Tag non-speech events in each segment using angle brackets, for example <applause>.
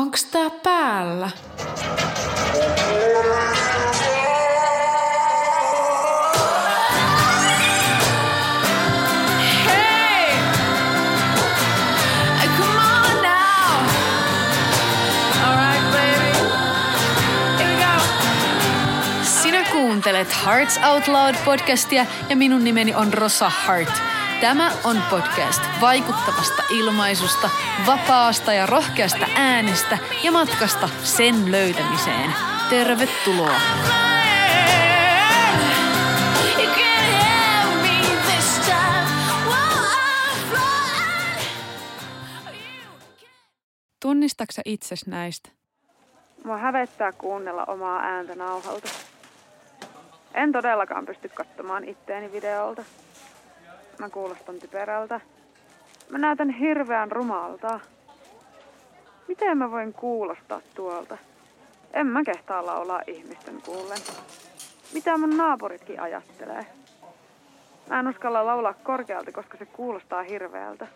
Onks tää päällä? Kuuntelet Hearts Out Loud podcastia ja minun nimeni on Rosa Hart. Tämä on podcast vaikuttavasta ilmaisusta, vapaasta ja rohkeasta äänestä ja matkasta sen löytämiseen. Tervetuloa! Tunnistaksä itses näistä? Mua hävettää kuunnella omaa ääntä nauhalta. En todellakaan pysty katsomaan itteeni videolta. Mä kuulostan typerältä. Mä näytän hirveän rumalta. Miten mä voin kuulostaa tuolta? En mä kehtaa laulaa ihmisten kuullen. Mitä mun naapuritkin ajattelee? Mä en uskalla laulaa korkealta, koska se kuulostaa hirveältä.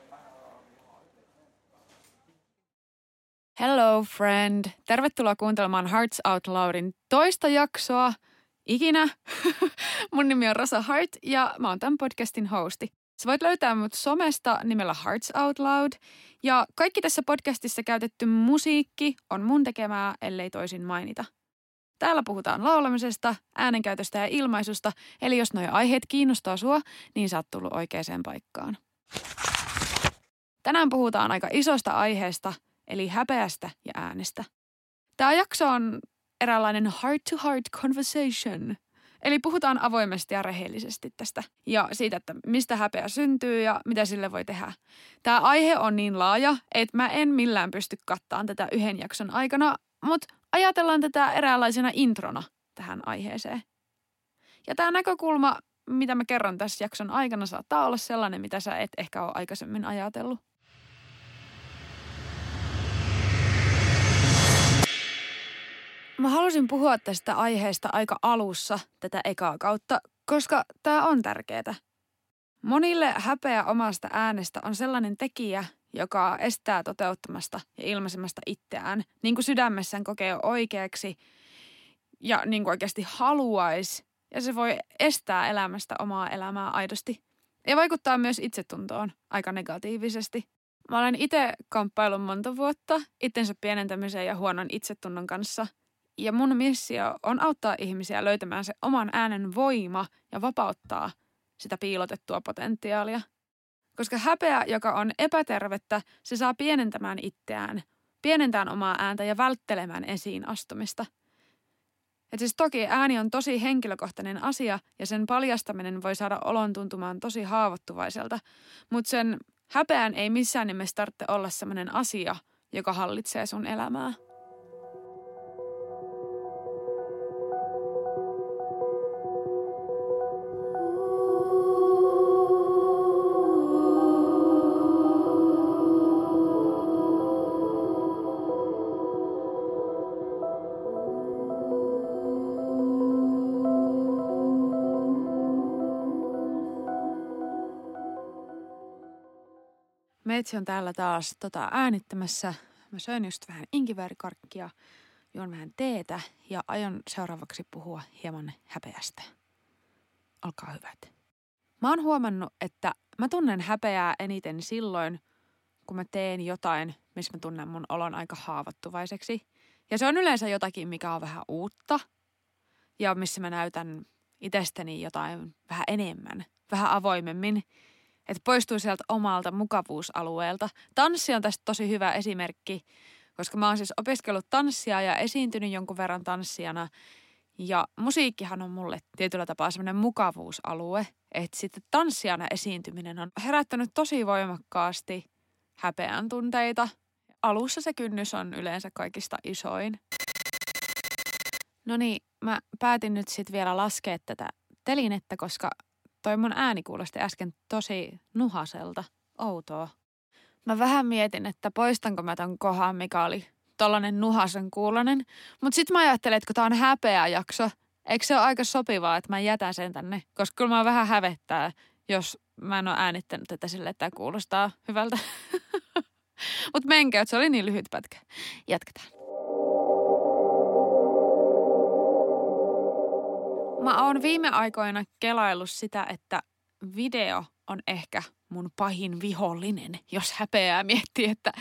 Hello friend! Tervetuloa kuuntelemaan Hearts Out Loudin toista jaksoa ikinä. <laughs> Mun nimi on Rosa Hart ja mä oon tämän podcastin hosti. Sä voit löytää mut somesta nimellä Hearts Out Loud. Ja kaikki tässä podcastissa käytetty musiikki on mun tekemää, ellei toisin mainita. Täällä puhutaan laulamisesta, äänenkäytöstä ja ilmaisusta, eli jos nuo aiheet kiinnostaa sua, niin sä oot tullut oikeaan paikkaan. Tänään puhutaan aika isosta aiheesta, eli häpeästä ja äänestä. Tämä jakso on eräänlainen heart-to-heart conversation. Eli puhutaan avoimesti ja rehellisesti tästä ja siitä, että mistä häpeä syntyy ja mitä sille voi tehdä. Tämä aihe on niin laaja, että mä en millään pysty kattaan tätä yhden jakson aikana, mutta ajatellaan tätä eräänlaisena introna tähän aiheeseen. Ja tämä näkökulma, mitä mä kerron tässä jakson aikana, saattaa olla sellainen, mitä sä et ehkä ole aikaisemmin ajatellut. Mä halusin puhua tästä aiheesta aika alussa tätä ekaa kautta, koska tämä on tärkeää. Monille häpeä omasta äänestä on sellainen tekijä, joka estää toteuttamasta ja ilmaisemasta itseään, niin kuin sydämessään kokee oikeaksi ja niin kuin oikeasti haluaisi. Ja se voi estää elämästä omaa elämää aidosti. Ja vaikuttaa myös itsetuntoon aika negatiivisesti. Mä olen itse kamppailun monta vuotta itsensä pienentämisen ja huonon itsetunnon kanssa – ja mun missio on auttaa ihmisiä löytämään se oman äänen voima ja vapauttaa sitä piilotettua potentiaalia. Koska häpeä, joka on epätervettä, se saa pienentämään itseään, pienentämään omaa ääntä ja välttelemään esiin astumista. Et siis toki ääni on tosi henkilökohtainen asia ja sen paljastaminen voi saada olon tuntumaan tosi haavoittuvaiselta, mutta sen häpeän ei missään nimessä tarvitse olla sellainen asia, joka hallitsee sun elämää. Meitsi on täällä taas tota, äänittämässä. Mä söin just vähän inkiväärikarkkia, juon vähän teetä ja aion seuraavaksi puhua hieman häpeästä. Olkaa hyvät. Mä oon huomannut, että mä tunnen häpeää eniten silloin, kun mä teen jotain, missä mä tunnen mun olon aika haavoittuvaiseksi. Ja se on yleensä jotakin, mikä on vähän uutta ja missä mä näytän itsestäni jotain vähän enemmän, vähän avoimemmin – että poistuu sieltä omalta mukavuusalueelta. Tanssi on tästä tosi hyvä esimerkki, koska mä oon siis opiskellut tanssia ja esiintynyt jonkun verran tanssijana. Ja musiikkihan on mulle tietyllä tapaa semmoinen mukavuusalue, että sitten tanssijana esiintyminen on herättänyt tosi voimakkaasti häpeän tunteita. Alussa se kynnys on yleensä kaikista isoin. No niin, mä päätin nyt sitten vielä laskea tätä telinettä, koska toi mun ääni kuulosti äsken tosi nuhaselta, outoa. Mä vähän mietin, että poistanko mä ton kohan, mikä oli tollanen nuhasen kuulonen. Mut sit mä ajattelin, että kun tää on häpeä jakso, eikö se ole aika sopivaa, että mä jätän sen tänne? Koska kyllä mä vähän hävettää, jos mä en ole äänittänyt tätä sille, että tämä kuulostaa hyvältä. <laughs> Mutta menkää, että se oli niin lyhyt pätkä. Jatketaan. Mä oon viime aikoina kelaillut sitä, että video on ehkä mun pahin vihollinen, jos häpeää miettii, että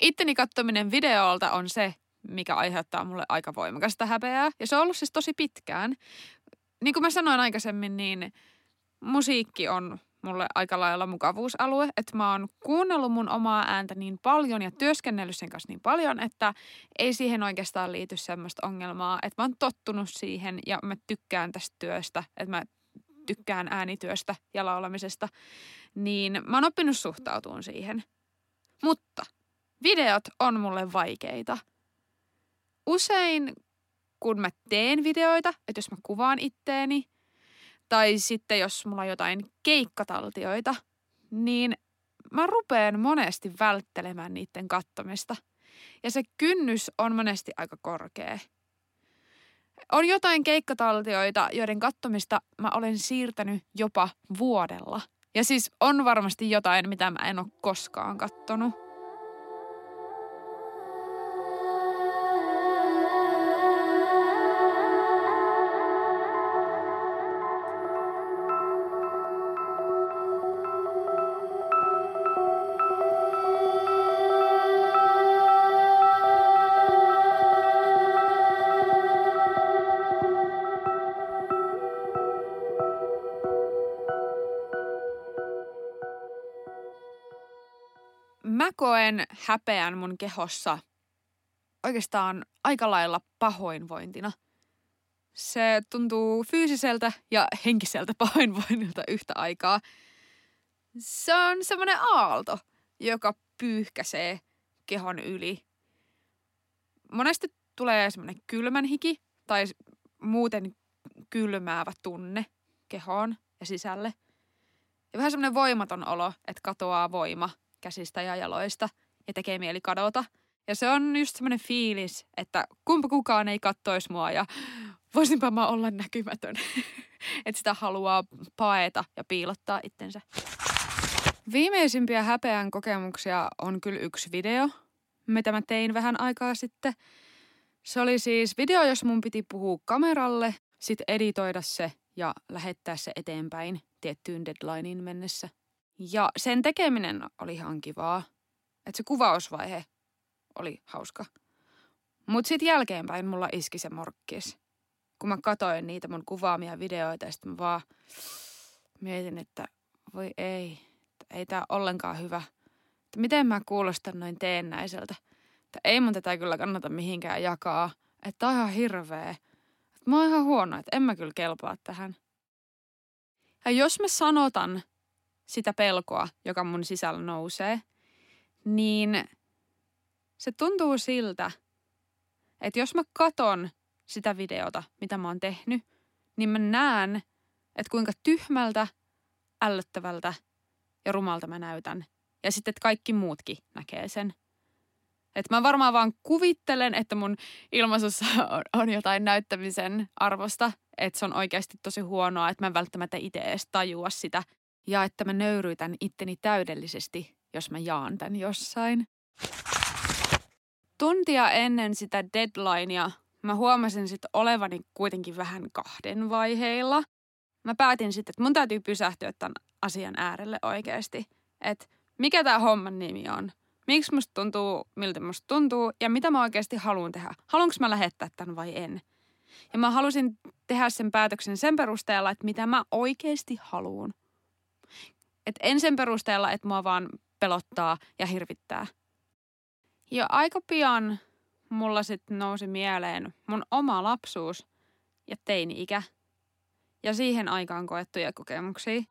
itteni kattominen videolta on se, mikä aiheuttaa mulle aika voimakasta häpeää. Ja se on ollut siis tosi pitkään. Niin kuin mä sanoin aikaisemmin, niin musiikki on mulle aika lailla mukavuusalue, että mä oon kuunnellut mun omaa ääntä niin paljon ja työskennellyt sen kanssa niin paljon, että ei siihen oikeastaan liity semmoista ongelmaa, että mä oon tottunut siihen ja mä tykkään tästä työstä, että mä tykkään äänityöstä ja laulamisesta, niin mä oon oppinut suhtautumaan siihen. Mutta videot on mulle vaikeita. Usein kun mä teen videoita, että jos mä kuvaan itteeni, tai sitten jos mulla on jotain keikkataltioita, niin mä rupeen monesti välttelemään niiden kattomista. Ja se kynnys on monesti aika korkea. On jotain keikkataltioita, joiden kattomista mä olen siirtänyt jopa vuodella. Ja siis on varmasti jotain, mitä mä en ole koskaan kattonut. Koen häpeän mun kehossa oikeastaan aika lailla pahoinvointina. Se tuntuu fyysiseltä ja henkiseltä <laughs> pahoinvoinnilta yhtä aikaa. Se on semmoinen aalto, joka pyyhkäsee kehon yli. Monesti tulee semmoinen kylmän hiki tai muuten kylmäävä tunne kehoon ja sisälle. Ja vähän semmoinen voimaton olo, että katoaa voima – käsistä ja jaloista ja tekee mieli kadota. Ja se on just semmoinen fiilis, että kumpa kukaan ei kattoisi mua ja voisinpa mä olla näkymätön. <laughs> että sitä haluaa paeta ja piilottaa itsensä. Viimeisimpiä häpeän kokemuksia on kyllä yksi video, mitä mä tein vähän aikaa sitten. Se oli siis video, jos mun piti puhua kameralle, sit editoida se ja lähettää se eteenpäin tiettyyn deadlineen mennessä – ja sen tekeminen oli ihan kivaa. Että se kuvausvaihe oli hauska. Mutta sitten jälkeenpäin mulla iski se morkkis. Kun mä katoin niitä mun kuvaamia videoita sitten mä vaan mietin, että voi ei, ei tää ollenkaan hyvä. Että miten mä kuulostan noin teennäiseltä. Että ei mun tätä kyllä kannata mihinkään jakaa. Että on ihan hirveä. Että mä oon ihan huono, että en mä kyllä kelpaa tähän. Ja jos mä sanotan, sitä pelkoa, joka mun sisällä nousee, niin se tuntuu siltä, että jos mä katon sitä videota, mitä mä oon tehnyt, niin mä näen, että kuinka tyhmältä, ällöttävältä ja rumalta mä näytän. Ja sitten, että kaikki muutkin näkee sen. Että mä varmaan vaan kuvittelen, että mun ilmaisussa on, on jotain näyttämisen arvosta, että se on oikeasti tosi huonoa, että mä en välttämättä itse edes tajua sitä, ja että mä nöyryytän itteni täydellisesti, jos mä jaan tän jossain. Tuntia ennen sitä deadlinea mä huomasin sitten olevani kuitenkin vähän kahden vaiheilla. Mä päätin sitten, että mun täytyy pysähtyä tämän asian äärelle oikeasti. Että mikä tämä homman nimi on? Miksi musta tuntuu, miltä musta tuntuu ja mitä mä oikeasti haluan tehdä? Haluanko mä lähettää tämän vai en? Ja mä halusin tehdä sen päätöksen sen perusteella, että mitä mä oikeasti haluan. Et en sen perusteella, että mua vaan pelottaa ja hirvittää. Ja aika pian mulla sitten nousi mieleen mun oma lapsuus ja teini-ikä ja siihen aikaan koettuja kokemuksia.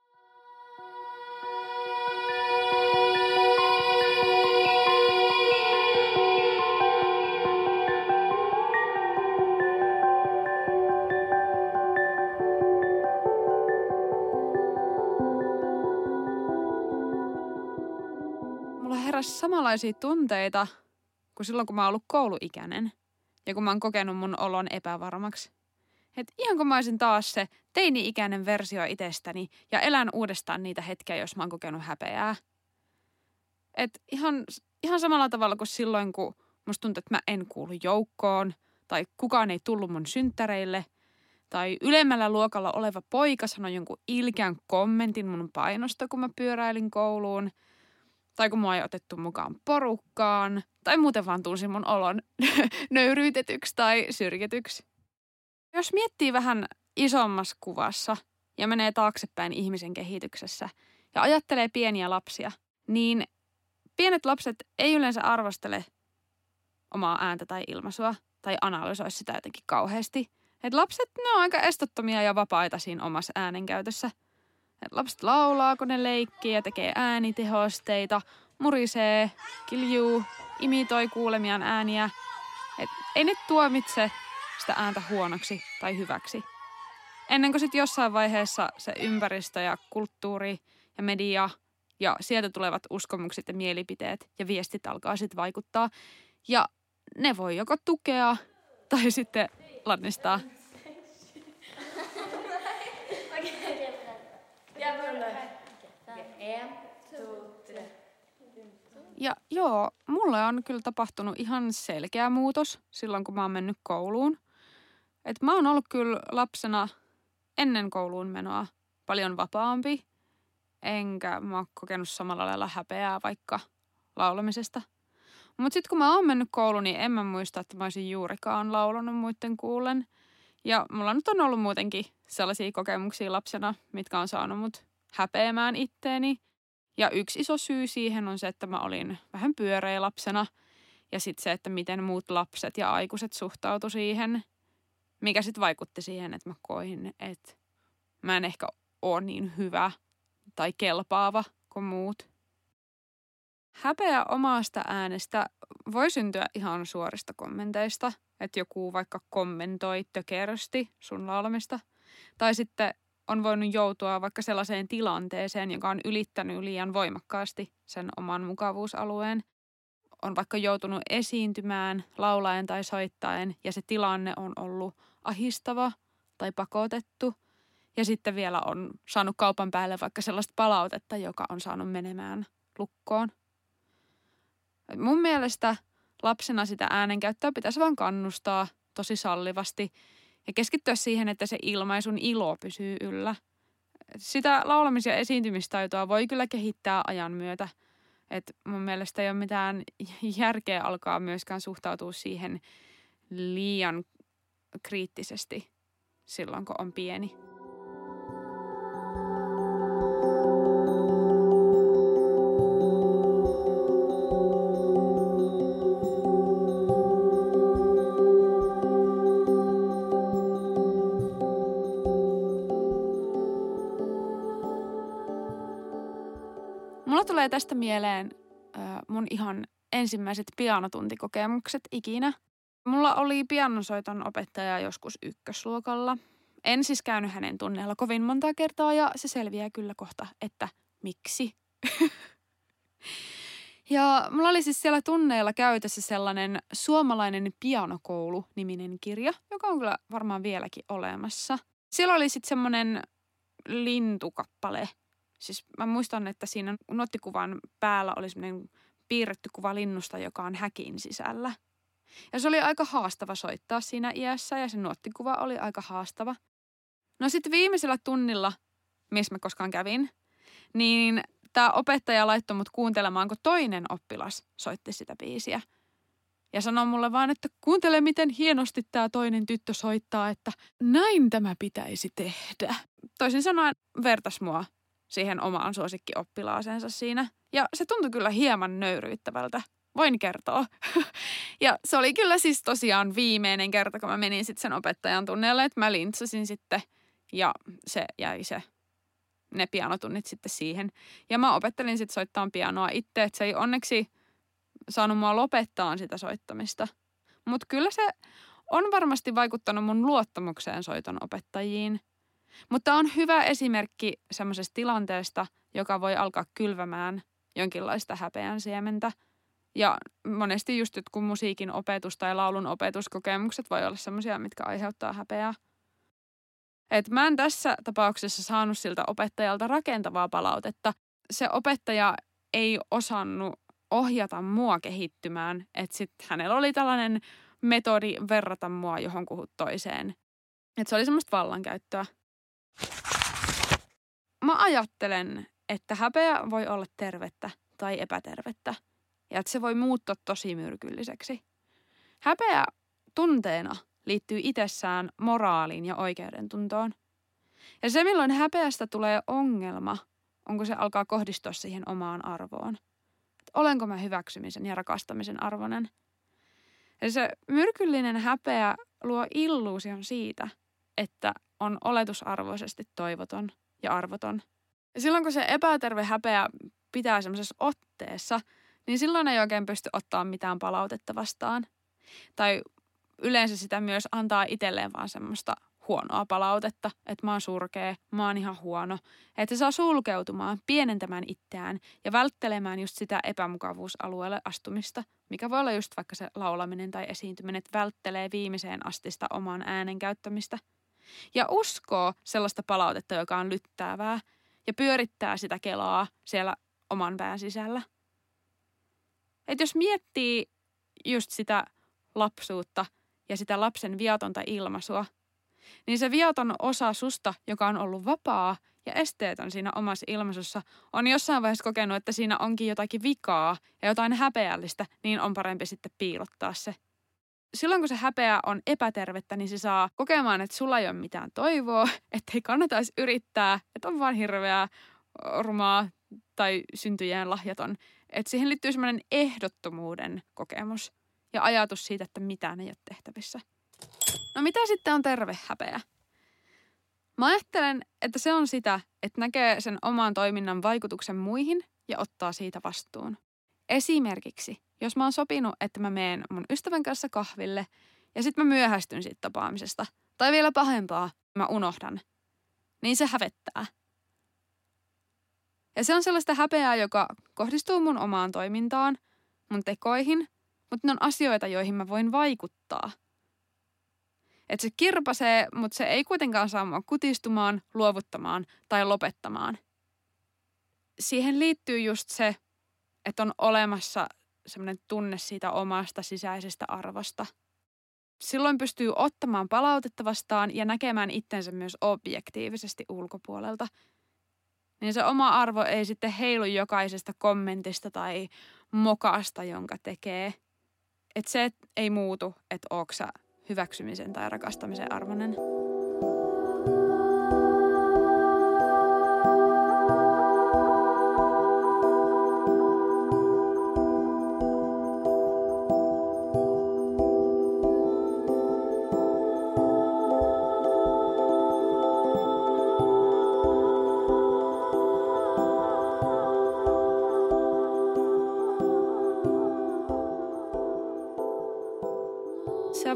Heräsi samanlaisia tunteita kuin silloin, kun mä oon ollut kouluikäinen ja kun mä oon kokenut mun olon epävarmaksi. Et ihan kun mä olisin taas se teini-ikäinen versio itsestäni ja elän uudestaan niitä hetkiä, jos mä oon kokenut häpeää. Et ihan ihan samalla tavalla kuin silloin, kun musta tuntuu, että mä en kuulu joukkoon tai kukaan ei tullut mun synttäreille tai ylemmällä luokalla oleva poika sanoi jonkun ilkeän kommentin mun painosta, kun mä pyöräilin kouluun tai kun mua ei otettu mukaan porukkaan tai muuten vaan tunsin mun olon <laughs> nöyryytetyksi tai syrjityksi. Jos miettii vähän isommassa kuvassa ja menee taaksepäin ihmisen kehityksessä ja ajattelee pieniä lapsia, niin pienet lapset ei yleensä arvostele omaa ääntä tai ilmaisua tai analysoi sitä jotenkin kauheasti. Et lapset, ne on aika estottomia ja vapaita siinä omassa äänenkäytössä. Et lapset laulaa, kun ne leikkii ja tekee äänitehosteita, murisee, kiljuu, imitoi kuulemiaan ääniä. Et ei ne tuomitse sitä ääntä huonoksi tai hyväksi. Ennen kuin sitten jossain vaiheessa se ympäristö ja kulttuuri ja media ja sieltä tulevat uskomukset ja mielipiteet ja viestit alkaa sitten vaikuttaa. Ja ne voi joko tukea tai sitten lannistaa. Ja joo, mulle on kyllä tapahtunut ihan selkeä muutos silloin, kun mä oon mennyt kouluun. Et mä oon ollut kyllä lapsena ennen kouluun menoa paljon vapaampi, enkä mä oon kokenut samalla lailla häpeää vaikka laulamisesta. Mutta sitten kun mä oon mennyt kouluun, niin en mä muista, että mä olisin juurikaan laulanut muiden kuulen. Ja mulla nyt on ollut muutenkin sellaisia kokemuksia lapsena, mitkä on saanut mut häpeämään itteeni – ja yksi iso syy siihen on se, että mä olin vähän pyöreä lapsena ja sitten se, että miten muut lapset ja aikuiset suhtautu siihen, mikä sitten vaikutti siihen, että mä koin, että mä en ehkä ole niin hyvä tai kelpaava kuin muut. Häpeä omasta äänestä voi syntyä ihan suorista kommenteista, että joku vaikka kommentoi tökerösti sun laulamista. Tai sitten on voinut joutua vaikka sellaiseen tilanteeseen, joka on ylittänyt liian voimakkaasti sen oman mukavuusalueen. On vaikka joutunut esiintymään laulaen tai soittaen ja se tilanne on ollut ahistava tai pakotettu. Ja sitten vielä on saanut kaupan päälle vaikka sellaista palautetta, joka on saanut menemään lukkoon. Mun mielestä lapsena sitä äänenkäyttöä pitäisi vaan kannustaa tosi sallivasti – ja keskittyä siihen, että se ilmaisun ilo pysyy yllä. Sitä laulamis- ja esiintymistaitoa voi kyllä kehittää ajan myötä. Et mun mielestä ei ole mitään järkeä alkaa myöskään suhtautua siihen liian kriittisesti silloin, kun on pieni. Mulla tulee tästä mieleen mun ihan ensimmäiset pianotuntikokemukset ikinä. Mulla oli pianosoiton opettaja joskus ykkösluokalla. En siis käynyt hänen tunneella kovin monta kertaa ja se selviää kyllä kohta, että miksi. <laughs> ja mulla oli siis siellä tunneilla käytössä sellainen suomalainen pianokoulu-niminen kirja, joka on kyllä varmaan vieläkin olemassa. Siellä oli sitten semmoinen lintukappale – Siis mä muistan, että siinä nuottikuvan päällä oli semmoinen piirretty kuva linnusta, joka on häkin sisällä. Ja se oli aika haastava soittaa siinä iässä ja se nuottikuva oli aika haastava. No sitten viimeisellä tunnilla, missä mä koskaan kävin, niin tämä opettaja laittoi mut kuuntelemaan, kun toinen oppilas soitti sitä biisiä. Ja sanoi mulle vaan, että kuuntele miten hienosti tämä toinen tyttö soittaa, että näin tämä pitäisi tehdä. Toisin sanoen vertas mua siihen omaan suosikkioppilaasensa siinä. Ja se tuntui kyllä hieman nöyryyttävältä, voin kertoa. <laughs> ja se oli kyllä siis tosiaan viimeinen kerta, kun mä menin sitten sen opettajan tunneelle, että mä lintsasin sitten ja se jäi se ne pianotunnit sitten siihen. Ja mä opettelin sitten soittaa pianoa itse, että se ei onneksi saanut mua lopettaa sitä soittamista. Mutta kyllä se on varmasti vaikuttanut mun luottamukseen soiton opettajiin – mutta on hyvä esimerkki semmoisesta tilanteesta, joka voi alkaa kylvämään jonkinlaista häpeän siementä. Ja monesti just kun musiikin opetus tai laulun opetuskokemukset voi olla semmoisia, mitkä aiheuttaa häpeää. Et mä en tässä tapauksessa saanut siltä opettajalta rakentavaa palautetta. Se opettaja ei osannut ohjata mua kehittymään. Että sitten hänellä oli tällainen metodi verrata mua johonkuhun toiseen. Että se oli semmoista vallankäyttöä. Mä ajattelen, että häpeä voi olla tervettä tai epätervettä. Ja että se voi muuttua tosi myrkylliseksi. Häpeä tunteena liittyy itsessään moraaliin ja oikeudentuntoon. Ja se, milloin häpeästä tulee ongelma, on kun se alkaa kohdistua siihen omaan arvoon. Et olenko mä hyväksymisen ja rakastamisen arvoinen? Ja se myrkyllinen häpeä luo illuusion siitä, että on oletusarvoisesti toivoton ja arvoton. Ja silloin kun se epäterve häpeä pitää semmoisessa otteessa, niin silloin ei oikein pysty ottaa mitään palautetta vastaan. Tai yleensä sitä myös antaa itselleen vaan semmoista huonoa palautetta, että mä oon surkea, mä oon ihan huono. Että se saa sulkeutumaan, pienentämään itseään ja välttelemään just sitä epämukavuusalueelle astumista, mikä voi olla just vaikka se laulaminen tai esiintyminen, että välttelee viimeiseen asti sitä oman äänen käyttämistä. Ja uskoo sellaista palautetta, joka on lyttäävää ja pyörittää sitä kelaa siellä oman pään sisällä. Et jos miettii just sitä lapsuutta ja sitä lapsen viatonta ilmaisua, niin se viaton osa susta, joka on ollut vapaa ja esteetön siinä omassa ilmaisussa, on jossain vaiheessa kokenut, että siinä onkin jotakin vikaa ja jotain häpeällistä, niin on parempi sitten piilottaa se. Silloin kun se häpeä on epätervettä, niin se saa kokemaan, että sulla ei ole mitään toivoa, <laughs> että ei kannata edes yrittää, että on vaan hirveää, rumaa tai syntyjään lahjaton. Että siihen liittyy semmoinen ehdottomuuden kokemus ja ajatus siitä, että mitään ei ole tehtävissä. No mitä sitten on terve häpeä? Mä ajattelen, että se on sitä, että näkee sen oman toiminnan vaikutuksen muihin ja ottaa siitä vastuun. Esimerkiksi, jos mä oon sopinut, että mä meen mun ystävän kanssa kahville ja sitten mä myöhästyn siitä tapaamisesta, tai vielä pahempaa, mä unohdan, niin se hävettää. Ja se on sellaista häpeää, joka kohdistuu mun omaan toimintaan, mun tekoihin, mutta ne on asioita, joihin mä voin vaikuttaa – että se kirpasee, mutta se ei kuitenkaan saa mua kutistumaan, luovuttamaan tai lopettamaan. Siihen liittyy just se, että on olemassa semmoinen tunne siitä omasta sisäisestä arvosta. Silloin pystyy ottamaan palautetta vastaan ja näkemään itsensä myös objektiivisesti ulkopuolelta. Niin se oma arvo ei sitten heilu jokaisesta kommentista tai mokasta, jonka tekee. Että se ei muutu, että sä hyväksymisen tai rakastamisen arvoinen.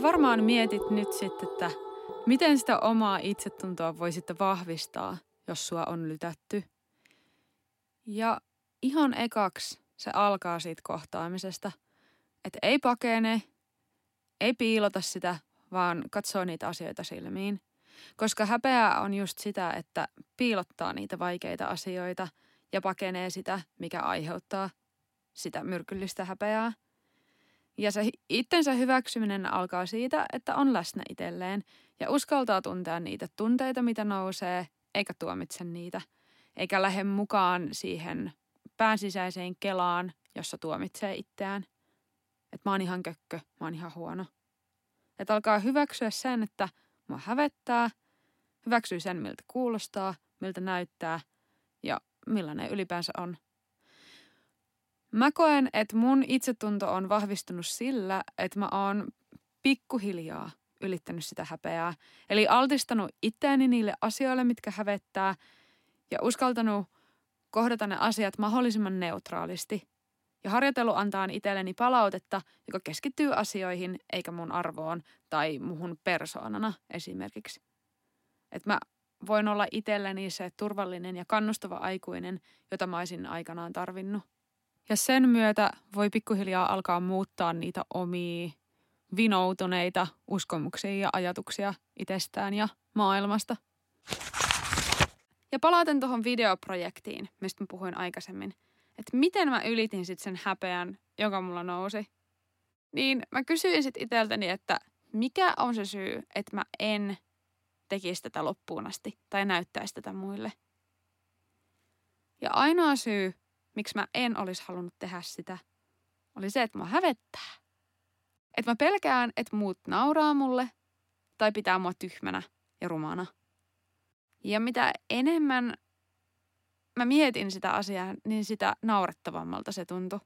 Varmaan mietit nyt sitten, että miten sitä omaa itsetuntoa voi sitten vahvistaa, jos sua on lytätty. Ja ihan ekaksi se alkaa siitä kohtaamisesta, että ei pakene, ei piilota sitä, vaan katsoo niitä asioita silmiin. Koska häpeä on just sitä, että piilottaa niitä vaikeita asioita ja pakenee sitä, mikä aiheuttaa sitä myrkyllistä häpeää – ja se itsensä hyväksyminen alkaa siitä, että on läsnä itselleen ja uskaltaa tuntea niitä tunteita, mitä nousee, eikä tuomitse niitä, eikä lähde mukaan siihen päänsisäiseen kelaan, jossa tuomitsee itseään. Että mä oon ihan kökkö, mä oon ihan huono. Että alkaa hyväksyä sen, että mua hävettää, hyväksyy sen, miltä kuulostaa, miltä näyttää ja millainen ylipäänsä on. Mä koen, että mun itsetunto on vahvistunut sillä, että mä oon pikkuhiljaa ylittänyt sitä häpeää. Eli altistanut itteeni niille asioille, mitkä hävettää ja uskaltanut kohdata ne asiat mahdollisimman neutraalisti. Ja harjoitellut antaa itselleni palautetta, joka keskittyy asioihin eikä mun arvoon tai muhun persoonana esimerkiksi. Että mä voin olla itselleni se turvallinen ja kannustava aikuinen, jota mä olisin aikanaan tarvinnut. Ja sen myötä voi pikkuhiljaa alkaa muuttaa niitä omia vinoutuneita uskomuksia ja ajatuksia itsestään ja maailmasta. Ja palaten tuohon videoprojektiin, mistä mä puhuin aikaisemmin. että miten mä ylitin sitten sen häpeän, joka mulla nousi. Niin mä kysyin sitten itseltäni, että mikä on se syy, että mä en tekisi tätä loppuun asti tai näyttäisi tätä muille. Ja ainoa syy, miksi mä en olisi halunnut tehdä sitä, oli se, että mä hävettää. Että mä pelkään, että muut nauraa mulle tai pitää mua tyhmänä ja rumana. Ja mitä enemmän mä mietin sitä asiaa, niin sitä naurettavammalta se tuntui.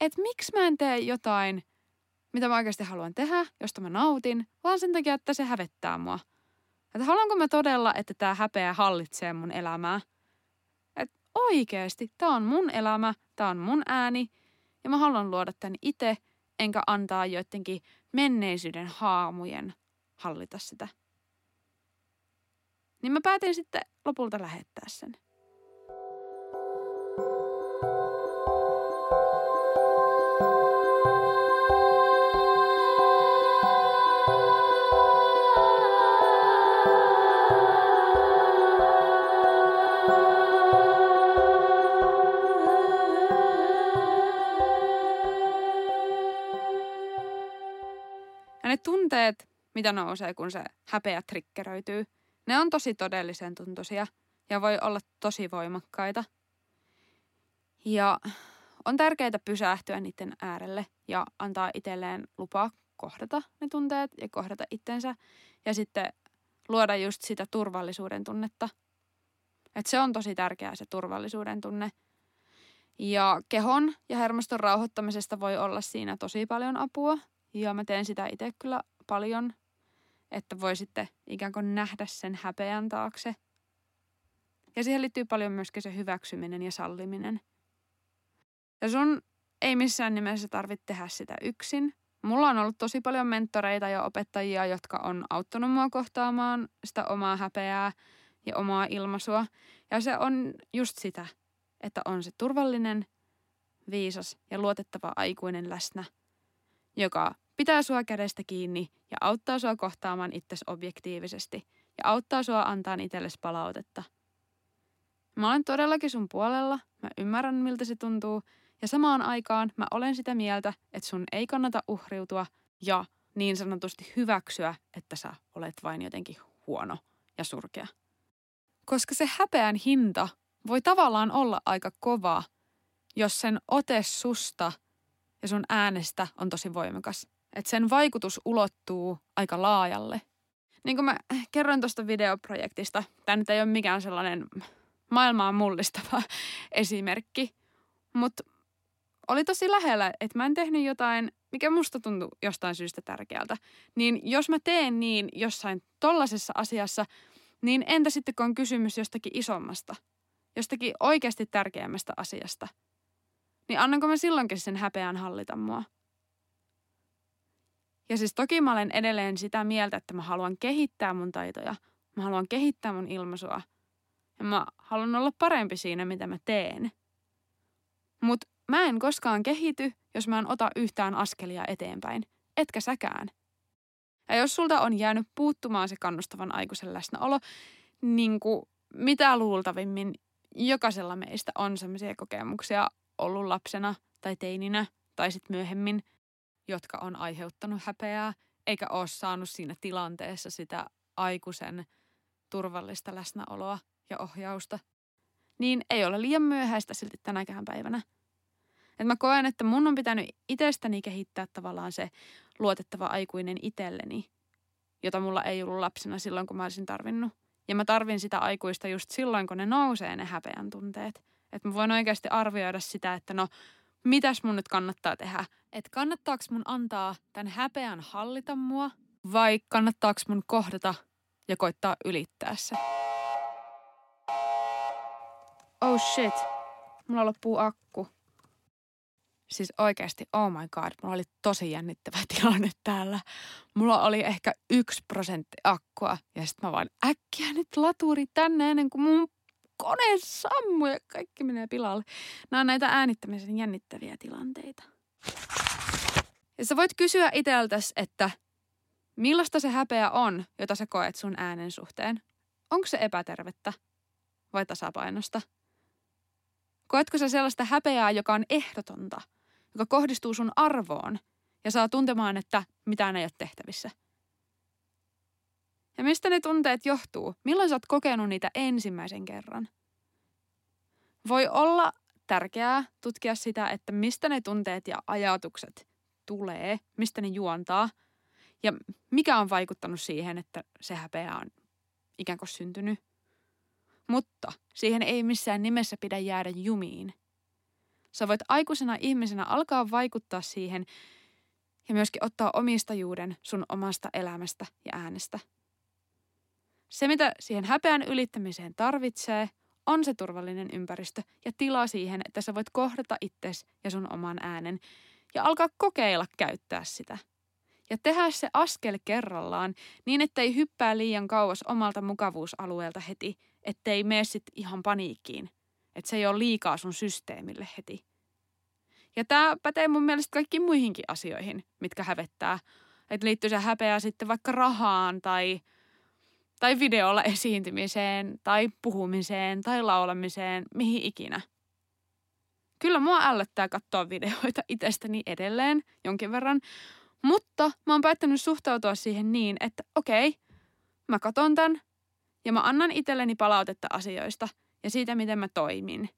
Että miksi mä en tee jotain, mitä mä oikeasti haluan tehdä, josta mä nautin, vaan sen takia, että se hävettää mua. Että haluanko mä todella, että tämä häpeä hallitsee mun elämää. Oikeasti, tämä on mun elämä, tämä on mun ääni, ja mä haluan luoda tän itse, enkä antaa joidenkin menneisyyden haamujen hallita sitä. Niin mä päätin sitten lopulta lähettää sen. tunteet, mitä nousee, kun se häpeä trikkeröityy, ne on tosi todellisen tuntuisia ja voi olla tosi voimakkaita. Ja on tärkeää pysähtyä niiden äärelle ja antaa itselleen lupaa kohdata ne tunteet ja kohdata itsensä ja sitten luoda just sitä turvallisuuden tunnetta. Et se on tosi tärkeää se turvallisuuden tunne. Ja kehon ja hermoston rauhoittamisesta voi olla siinä tosi paljon apua. Ja mä teen sitä itse kyllä paljon, että voi sitten ikään kuin nähdä sen häpeän taakse. Ja siihen liittyy paljon myöskin se hyväksyminen ja salliminen. Ja sun ei missään nimessä tarvitse tehdä sitä yksin. Mulla on ollut tosi paljon mentoreita ja opettajia, jotka on auttanut mua kohtaamaan sitä omaa häpeää ja omaa ilmaisua. Ja se on just sitä, että on se turvallinen, viisas ja luotettava aikuinen läsnä, joka pitää sua kädestä kiinni ja auttaa sua kohtaamaan itsesi objektiivisesti ja auttaa sua antaa itsellesi palautetta. Mä olen todellakin sun puolella, mä ymmärrän miltä se tuntuu ja samaan aikaan mä olen sitä mieltä, että sun ei kannata uhriutua ja niin sanotusti hyväksyä, että sä olet vain jotenkin huono ja surkea. Koska se häpeän hinta voi tavallaan olla aika kova, jos sen ote susta ja sun äänestä on tosi voimakas. Että sen vaikutus ulottuu aika laajalle. Niin kuin mä kerroin tuosta videoprojektista, tämä nyt ei ole mikään sellainen maailmaa mullistava <laughs> esimerkki, mutta oli tosi lähellä, että mä en tehnyt jotain, mikä musta tuntui jostain syystä tärkeältä. Niin jos mä teen niin jossain tollasessa asiassa, niin entä sitten kun on kysymys jostakin isommasta, jostakin oikeasti tärkeämmästä asiasta, niin annanko mä silloinkin sen häpeän hallita mua? Ja siis toki mä olen edelleen sitä mieltä, että mä haluan kehittää mun taitoja. Mä haluan kehittää mun ilmaisua. Ja mä haluan olla parempi siinä, mitä mä teen. Mutta mä en koskaan kehity, jos mä en ota yhtään askelia eteenpäin. Etkä säkään. Ja jos sulta on jäänyt puuttumaan se kannustavan aikuisen läsnäolo, niin kuin mitä luultavimmin jokaisella meistä on sellaisia kokemuksia ollut lapsena tai teininä tai sitten myöhemmin – jotka on aiheuttanut häpeää, eikä ole saanut siinä tilanteessa sitä aikuisen turvallista läsnäoloa ja ohjausta, niin ei ole liian myöhäistä silti tänäkään päivänä. Et mä koen, että mun on pitänyt itsestäni kehittää tavallaan se luotettava aikuinen itselleni, jota mulla ei ollut lapsena silloin, kun mä olisin tarvinnut. Ja mä tarvin sitä aikuista just silloin, kun ne nousee ne häpeän tunteet. Että mä voin oikeasti arvioida sitä, että no mitäs mun nyt kannattaa tehdä. Että kannattaako mun antaa tämän häpeän hallita mua vai kannattaako mun kohdata ja koittaa ylittää se. Oh shit, mulla loppuu akku. Siis oikeasti, oh my god, mulla oli tosi jännittävä <laughs> tilanne täällä. Mulla oli ehkä yksi prosentti akkua ja sitten mä vaan äkkiä nyt laturi tänne ennen kuin mun kone sammuu ja kaikki menee pilalle. Nämä on näitä äänittämisen jännittäviä tilanteita. Ja sä voit kysyä iteltäs, että millaista se häpeä on, jota sä koet sun äänen suhteen. Onko se epätervettä vai tasapainosta? Koetko sä sellaista häpeää, joka on ehdotonta, joka kohdistuu sun arvoon ja saa tuntemaan, että mitään ei ole tehtävissä? Ja mistä ne tunteet johtuu? Milloin sä oot kokenut niitä ensimmäisen kerran? Voi olla tärkeää tutkia sitä, että mistä ne tunteet ja ajatukset tulee, mistä ne juontaa ja mikä on vaikuttanut siihen, että se häpeä on ikään kuin syntynyt. Mutta siihen ei missään nimessä pidä jäädä jumiin. Sä voit aikuisena ihmisenä alkaa vaikuttaa siihen ja myöskin ottaa omistajuuden sun omasta elämästä ja äänestä. Se, mitä siihen häpeän ylittämiseen tarvitsee, on se turvallinen ympäristö ja tila siihen, että sä voit kohdata itsesi ja sun oman äänen ja alkaa kokeilla käyttää sitä. Ja tehdä se askel kerrallaan niin, ettei hyppää liian kauas omalta mukavuusalueelta heti, ettei mene sit ihan paniikkiin. Että se ei ole liikaa sun systeemille heti. Ja tämä pätee mun mielestä kaikkiin muihinkin asioihin, mitkä hävettää. Että liittyy se häpeä sitten vaikka rahaan tai, tai videolla esiintymiseen tai puhumiseen tai laulamiseen, mihin ikinä. Kyllä mua ällöttää katsoa videoita itsestäni edelleen jonkin verran, mutta mä oon päättänyt suhtautua siihen niin, että okei, mä katon tämän ja mä annan itselleni palautetta asioista ja siitä, miten mä toimin.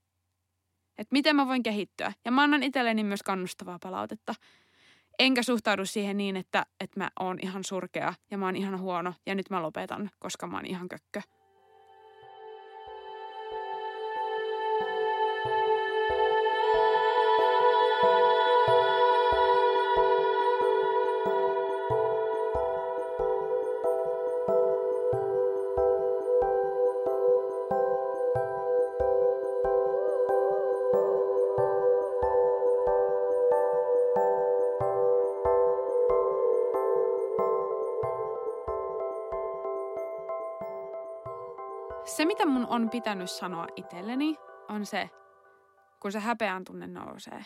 Että miten mä voin kehittyä. Ja mä annan itselleni myös kannustavaa palautetta. Enkä suhtaudu siihen niin, että, että mä oon ihan surkea ja mä oon ihan huono ja nyt mä lopetan, koska mä oon ihan kökkö. Se, mitä mun on pitänyt sanoa itselleni, on se, kun se häpeän tunne nousee.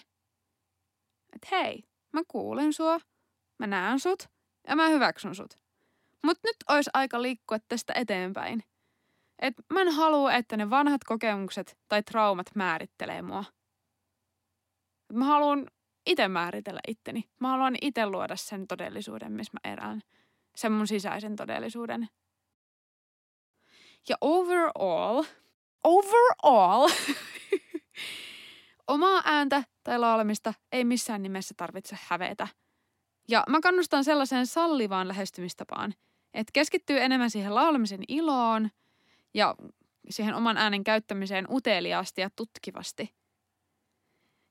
Että hei, mä kuulen sua, mä näen sut ja mä hyväksyn sut. Mut nyt olisi aika liikkua tästä eteenpäin. Et mä en halua, että ne vanhat kokemukset tai traumat määrittelee mua. Et mä haluan itse määritellä itteni. Mä haluan itse luoda sen todellisuuden, missä mä erään. Sen mun sisäisen todellisuuden, ja overall, overall, <laughs> omaa ääntä tai laulamista ei missään nimessä tarvitse hävetä. Ja mä kannustan sellaiseen sallivaan lähestymistapaan, että keskittyy enemmän siihen laulamisen iloon ja siihen oman äänen käyttämiseen uteliaasti ja tutkivasti.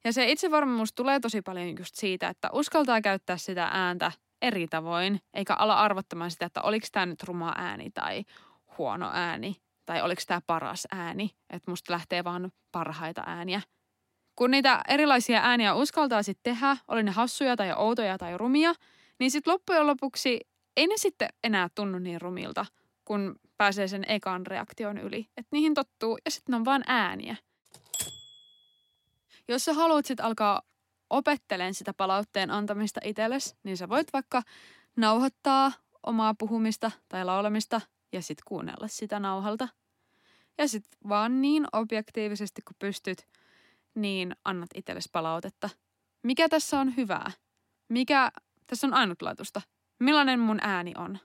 Ja se itsevarmuus tulee tosi paljon just siitä, että uskaltaa käyttää sitä ääntä eri tavoin, eikä ala arvottamaan sitä, että oliko tämä nyt ruma ääni tai huono ääni tai oliko tämä paras ääni, että musta lähtee vaan parhaita ääniä. Kun niitä erilaisia ääniä uskaltaa sitten tehdä, oli ne hassuja tai outoja tai rumia, niin sitten loppujen lopuksi ei ne sitten enää tunnu niin rumilta, kun pääsee sen ekan reaktion yli. Että niihin tottuu ja sitten on vaan ääniä. Jos sä haluat sitten alkaa opettelemaan sitä palautteen antamista itsellesi, niin sä voit vaikka nauhoittaa omaa puhumista tai laulamista ja sitten kuunnella sitä nauhalta. Ja sitten vaan niin objektiivisesti kuin pystyt, niin annat itsellesi palautetta. Mikä tässä on hyvää? Mikä tässä on ainutlaatuista? Millainen mun ääni on?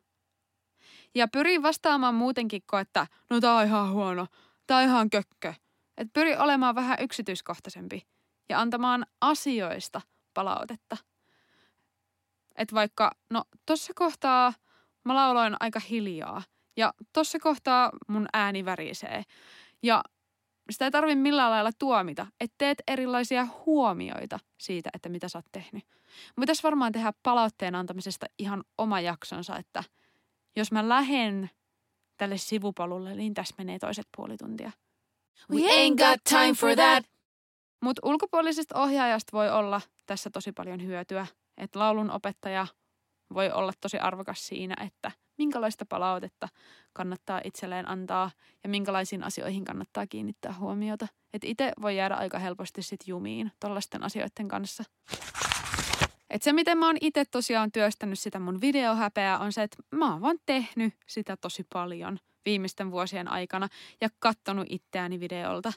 Ja pyri vastaamaan muutenkin että no tää on ihan huono, tää on ihan kökkö. Et pyri olemaan vähän yksityiskohtaisempi ja antamaan asioista palautetta. Et vaikka, no tossa kohtaa mä lauloin aika hiljaa – ja tuossa kohtaa mun ääni värisee. Ja sitä ei tarvitse millään lailla tuomita, että teet erilaisia huomioita siitä, että mitä sä oot tehnyt. Voitaisiin varmaan tehdä palautteen antamisesta ihan oma jaksonsa, että jos mä lähden tälle sivupolulle, niin tässä menee toiset puoli tuntia. We ain't got time for that. Mutta ulkopuolisesta ohjaajasta voi olla tässä tosi paljon hyötyä. Että laulun opettaja voi olla tosi arvokas siinä, että – minkälaista palautetta kannattaa itselleen antaa ja minkälaisiin asioihin kannattaa kiinnittää huomiota. Että itse voi jäädä aika helposti sit jumiin tollaisten asioiden kanssa. Et se, miten mä oon itse tosiaan työstänyt sitä mun videohäpeää, on se, että mä oon vaan tehnyt sitä tosi paljon viimeisten vuosien aikana ja kattonut itseäni videolta.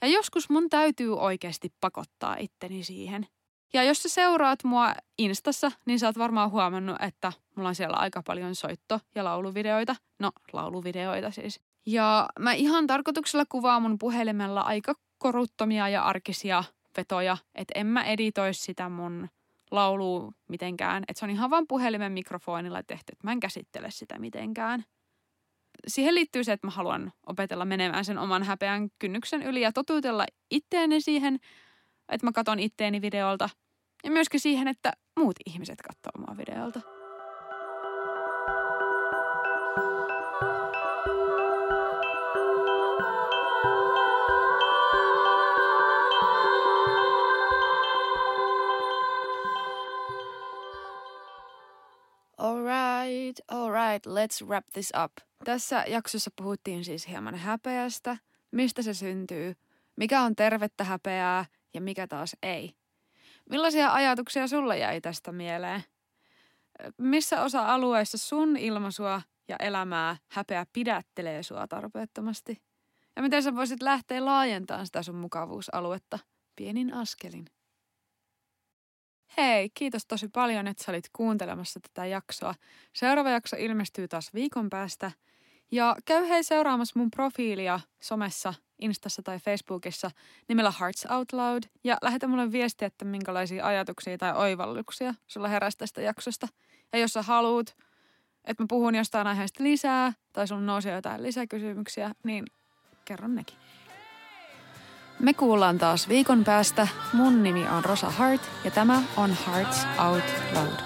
Ja joskus mun täytyy oikeasti pakottaa itteni siihen. Ja jos sä seuraat mua Instassa, niin sä oot varmaan huomannut, että mulla on siellä aika paljon soitto- ja lauluvideoita. No, lauluvideoita siis. Ja mä ihan tarkoituksella kuvaan mun puhelimella aika koruttomia ja arkisia vetoja, että en mä editoi sitä mun laulua mitenkään. Että se on ihan vaan puhelimen mikrofonilla tehty, että mä en käsittele sitä mitenkään. Siihen liittyy se, että mä haluan opetella menemään sen oman häpeän kynnyksen yli ja totuutella itteeni siihen, että mä katon itteeni videolta. Ja myöskin siihen, että muut ihmiset katsoo omaa videolta. Alright, alright, let's wrap this up. Tässä jaksossa puhuttiin siis hieman häpeästä, mistä se syntyy, mikä on tervettä häpeää ja mikä taas ei. Millaisia ajatuksia sulla jäi tästä mieleen? Missä osa-alueissa sun ilmaisua ja elämää häpeä pidättelee sua tarpeettomasti? Ja miten sä voisit lähteä laajentamaan sitä sun mukavuusaluetta pienin askelin? Hei, kiitos tosi paljon, että sä olit kuuntelemassa tätä jaksoa. Seuraava jakso ilmestyy taas viikon päästä. Ja käy hei seuraamassa mun profiilia somessa, Instassa tai Facebookissa nimellä Hearts Out Loud. Ja lähetä mulle viestiä, että minkälaisia ajatuksia tai oivalluksia sulla heräsi tästä jaksosta. Ja jos sä haluut, että mä puhun jostain aiheesta lisää tai sun nousee jotain lisäkysymyksiä, niin kerron nekin. Me kuullaan taas viikon päästä. Mun nimi on Rosa Hart ja tämä on Hearts Out Loud.